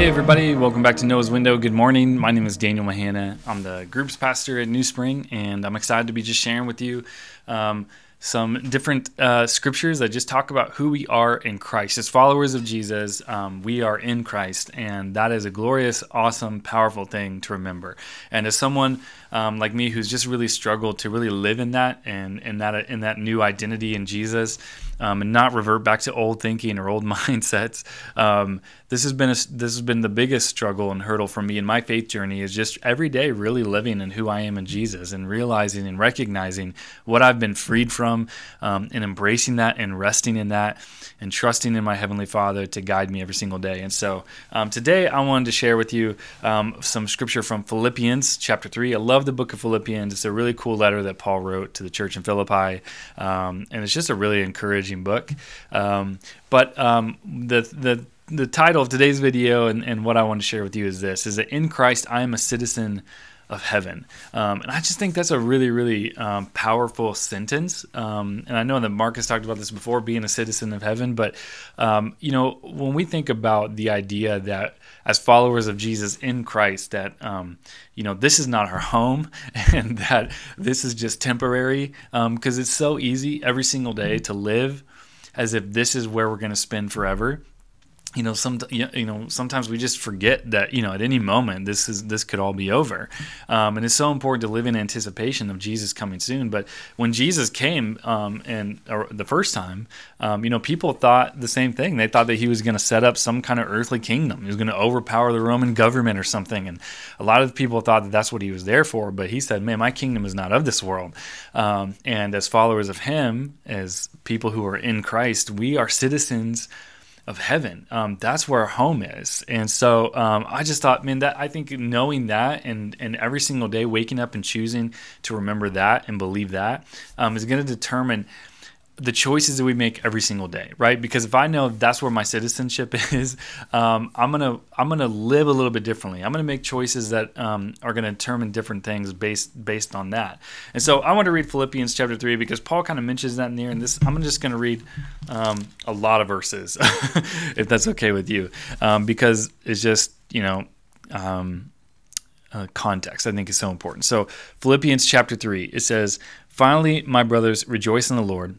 Hey, everybody, welcome back to Noah's Window. Good morning. My name is Daniel Mahana. I'm the groups pastor at New Spring, and I'm excited to be just sharing with you um, some different uh, scriptures that just talk about who we are in Christ. As followers of Jesus, um, we are in Christ, and that is a glorious, awesome, powerful thing to remember. And as someone um, like me who's just really struggled to really live in that and in that in that new identity in Jesus, um, and not revert back to old thinking or old mindsets. Um, this has been a, this has been the biggest struggle and hurdle for me in my faith journey is just every day really living in who I am in Jesus and realizing and recognizing what I've been freed from um, and embracing that and resting in that and trusting in my heavenly Father to guide me every single day. And so um, today I wanted to share with you um, some scripture from Philippians chapter three. I love the book of Philippians. It's a really cool letter that Paul wrote to the church in Philippi, um, and it's just a really encouraging book. Um, but um, the the the title of today's video and, and what I want to share with you is this: is that in Christ I am a citizen of heaven. Um, and I just think that's a really, really um, powerful sentence. Um, and I know that Marcus talked about this before, being a citizen of heaven. But, um, you know, when we think about the idea that as followers of Jesus in Christ, that, um, you know, this is not our home and that this is just temporary, because um, it's so easy every single day to live as if this is where we're going to spend forever you know some you know sometimes we just forget that you know at any moment this is this could all be over. Um, and it's so important to live in anticipation of jesus coming soon. But when jesus came um, and the first time um, you know people thought the same thing. They thought that he was going to set up some kind of earthly kingdom. He was going to overpower the roman government or something. And a lot of people thought that that's what he was there for. But he said man my kingdom is not of this world. Um, and as followers of him as people who are in christ we are citizens of heaven. Um, that's where our home is. And so um, I just thought, man, that I think knowing that and and every single day waking up and choosing to remember that and believe that um, is going to determine the choices that we make every single day, right? Because if I know that's where my citizenship is, um, I'm gonna I'm gonna live a little bit differently. I'm gonna make choices that um, are gonna determine different things based based on that. And so I want to read Philippians chapter three because Paul kind of mentions that in there. And this I'm just gonna read um, a lot of verses, if that's okay with you, um, because it's just you know. Um, uh, context I think is so important. So, Philippians chapter 3, it says, Finally, my brothers, rejoice in the Lord.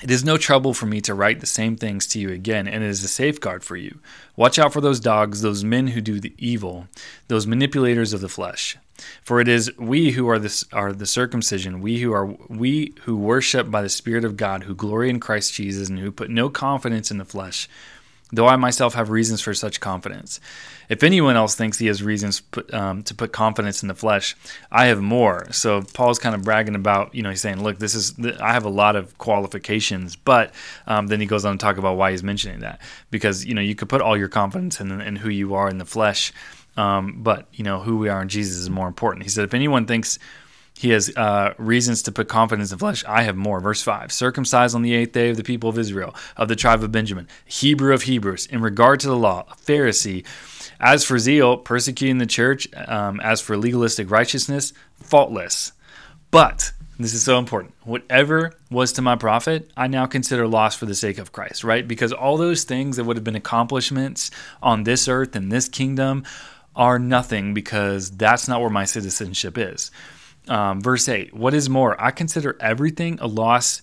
It is no trouble for me to write the same things to you again, and it is a safeguard for you. Watch out for those dogs, those men who do the evil, those manipulators of the flesh. For it is we who are the, are the circumcision, we who are we who worship by the Spirit of God, who glory in Christ Jesus, and who put no confidence in the flesh, though I myself have reasons for such confidence. If anyone else thinks he has reasons put, um, to put confidence in the flesh, I have more. So Paul's kind of bragging about, you know, he's saying, look, this is, I have a lot of qualifications, but um, then he goes on to talk about why he's mentioning that. Because, you know, you could put all your confidence in, in who you are in the flesh, um, but, you know, who we are in Jesus is more important. He said, if anyone thinks, he has uh, reasons to put confidence in flesh. I have more. Verse 5 Circumcised on the eighth day of the people of Israel, of the tribe of Benjamin, Hebrew of Hebrews, in regard to the law, a Pharisee. As for zeal, persecuting the church. Um, as for legalistic righteousness, faultless. But this is so important. Whatever was to my profit, I now consider loss for the sake of Christ, right? Because all those things that would have been accomplishments on this earth and this kingdom are nothing because that's not where my citizenship is. Um, verse 8 What is more, I consider everything a loss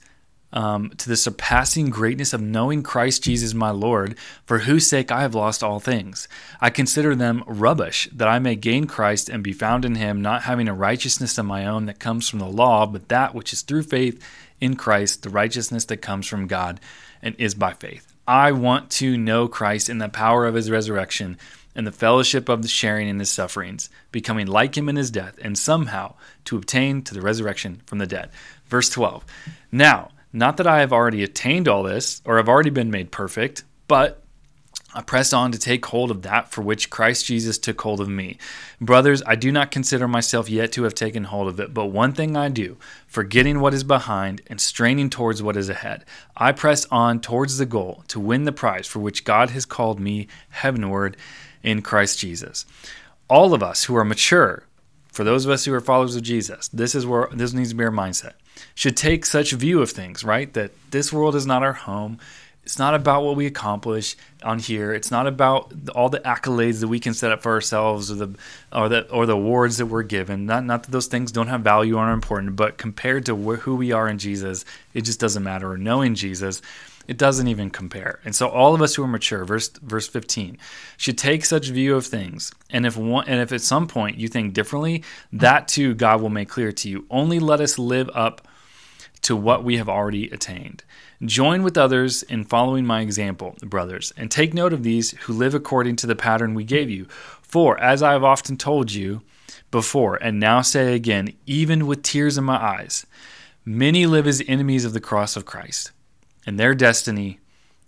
um, to the surpassing greatness of knowing Christ Jesus my Lord, for whose sake I have lost all things. I consider them rubbish, that I may gain Christ and be found in him, not having a righteousness of my own that comes from the law, but that which is through faith in Christ, the righteousness that comes from God and is by faith. I want to know Christ in the power of his resurrection and the fellowship of the sharing in his sufferings, becoming like him in his death, and somehow to obtain to the resurrection from the dead. Verse 12. Now, not that I have already attained all this or have already been made perfect, but I press on to take hold of that for which Christ Jesus took hold of me. Brothers, I do not consider myself yet to have taken hold of it, but one thing I do, forgetting what is behind and straining towards what is ahead. I press on towards the goal to win the prize for which God has called me heavenward in Christ Jesus. All of us who are mature, for those of us who are followers of Jesus, this is where this needs to be our mindset should take such view of things, right? That this world is not our home. it's not about what we accomplish on here. It's not about all the accolades that we can set up for ourselves or the or the or the awards that we're given. Not not that those things don't have value or are important, but compared to wh- who we are in Jesus, it just doesn't matter. Knowing Jesus, it doesn't even compare. And so all of us who are mature, verse verse 15, should take such view of things. And if one and if at some point you think differently, that too God will make clear to you. Only let us live up to what we have already attained. Join with others in following my example, brothers, and take note of these who live according to the pattern we gave you. For, as I have often told you before, and now say again, even with tears in my eyes, many live as enemies of the cross of Christ, and their destiny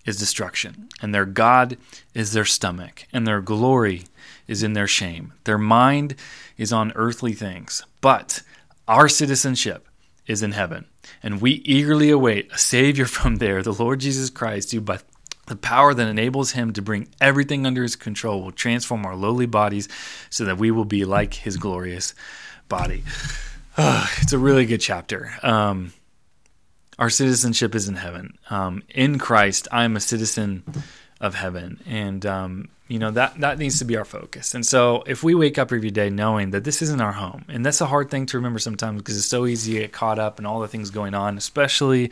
is destruction, and their God is their stomach, and their glory is in their shame. Their mind is on earthly things, but our citizenship is in heaven, and we eagerly await a Savior from there, the Lord Jesus Christ, who by the power that enables him to bring everything under his control will transform our lowly bodies so that we will be like his glorious body. Uh, it's a really good chapter. Um, our citizenship is in heaven. Um, in Christ, I am a citizen of heaven. And um, you know that that needs to be our focus. And so if we wake up every day knowing that this isn't our home and that's a hard thing to remember sometimes because it's so easy to get caught up in all the things going on especially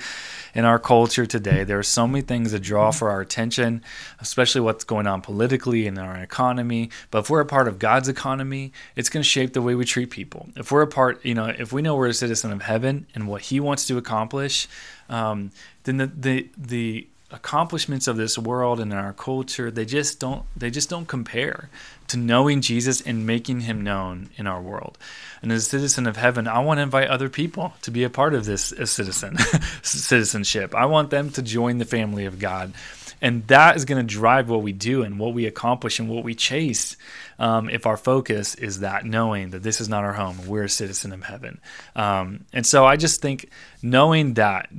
in our culture today. There are so many things that draw for our attention especially what's going on politically in our economy. But if we're a part of god's economy it's going to shape the way we treat people. If we're a part you know if we know we're a citizen of heaven and what he wants to accomplish um, then the the the accomplishments of this world and our culture they just don't they just don't compare to knowing Jesus and making him known in our world. And as a citizen of heaven, I want to invite other people to be a part of this uh, citizen citizenship. I want them to join the family of God and that is going to drive what we do and what we accomplish and what we chase um, if our focus is that knowing that this is not our home we're a citizen of heaven. Um, and so i just think knowing that,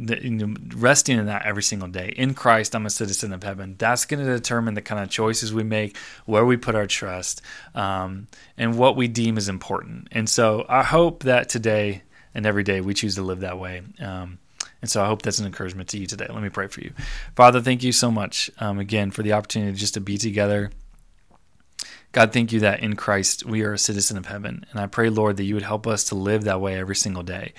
resting in that every single day in christ i'm a citizen of heaven that's going to determine the kind of choices we make where we put our trust um, and what we deem is important. And so i hope that today and every day we choose to live that way. Um, and so I hope that's an encouragement to you today. Let me pray for you. Father, thank you so much um, again for the opportunity just to be together. God, thank you that in Christ we are a citizen of heaven. And I pray, Lord, that you would help us to live that way every single day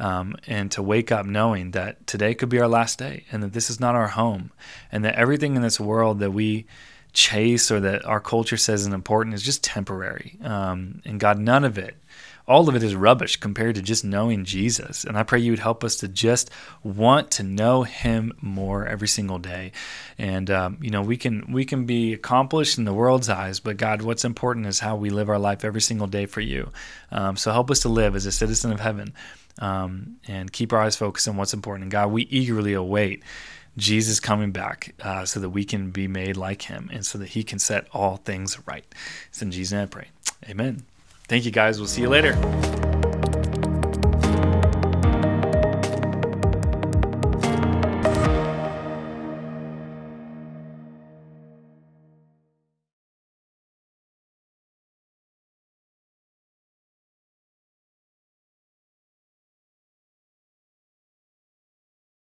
um, and to wake up knowing that today could be our last day and that this is not our home and that everything in this world that we chase or that our culture says is important is just temporary. Um, and God, none of it all of it is rubbish compared to just knowing Jesus. And I pray you would help us to just want to know Him more every single day. And um, you know, we can we can be accomplished in the world's eyes, but God, what's important is how we live our life every single day for you. Um, so help us to live as a citizen of heaven, um, and keep our eyes focused on what's important. And God, we eagerly await. Jesus coming back uh, so that we can be made like him and so that he can set all things right. It's in Jesus' name I pray. Amen. Thank you guys. We'll see you later.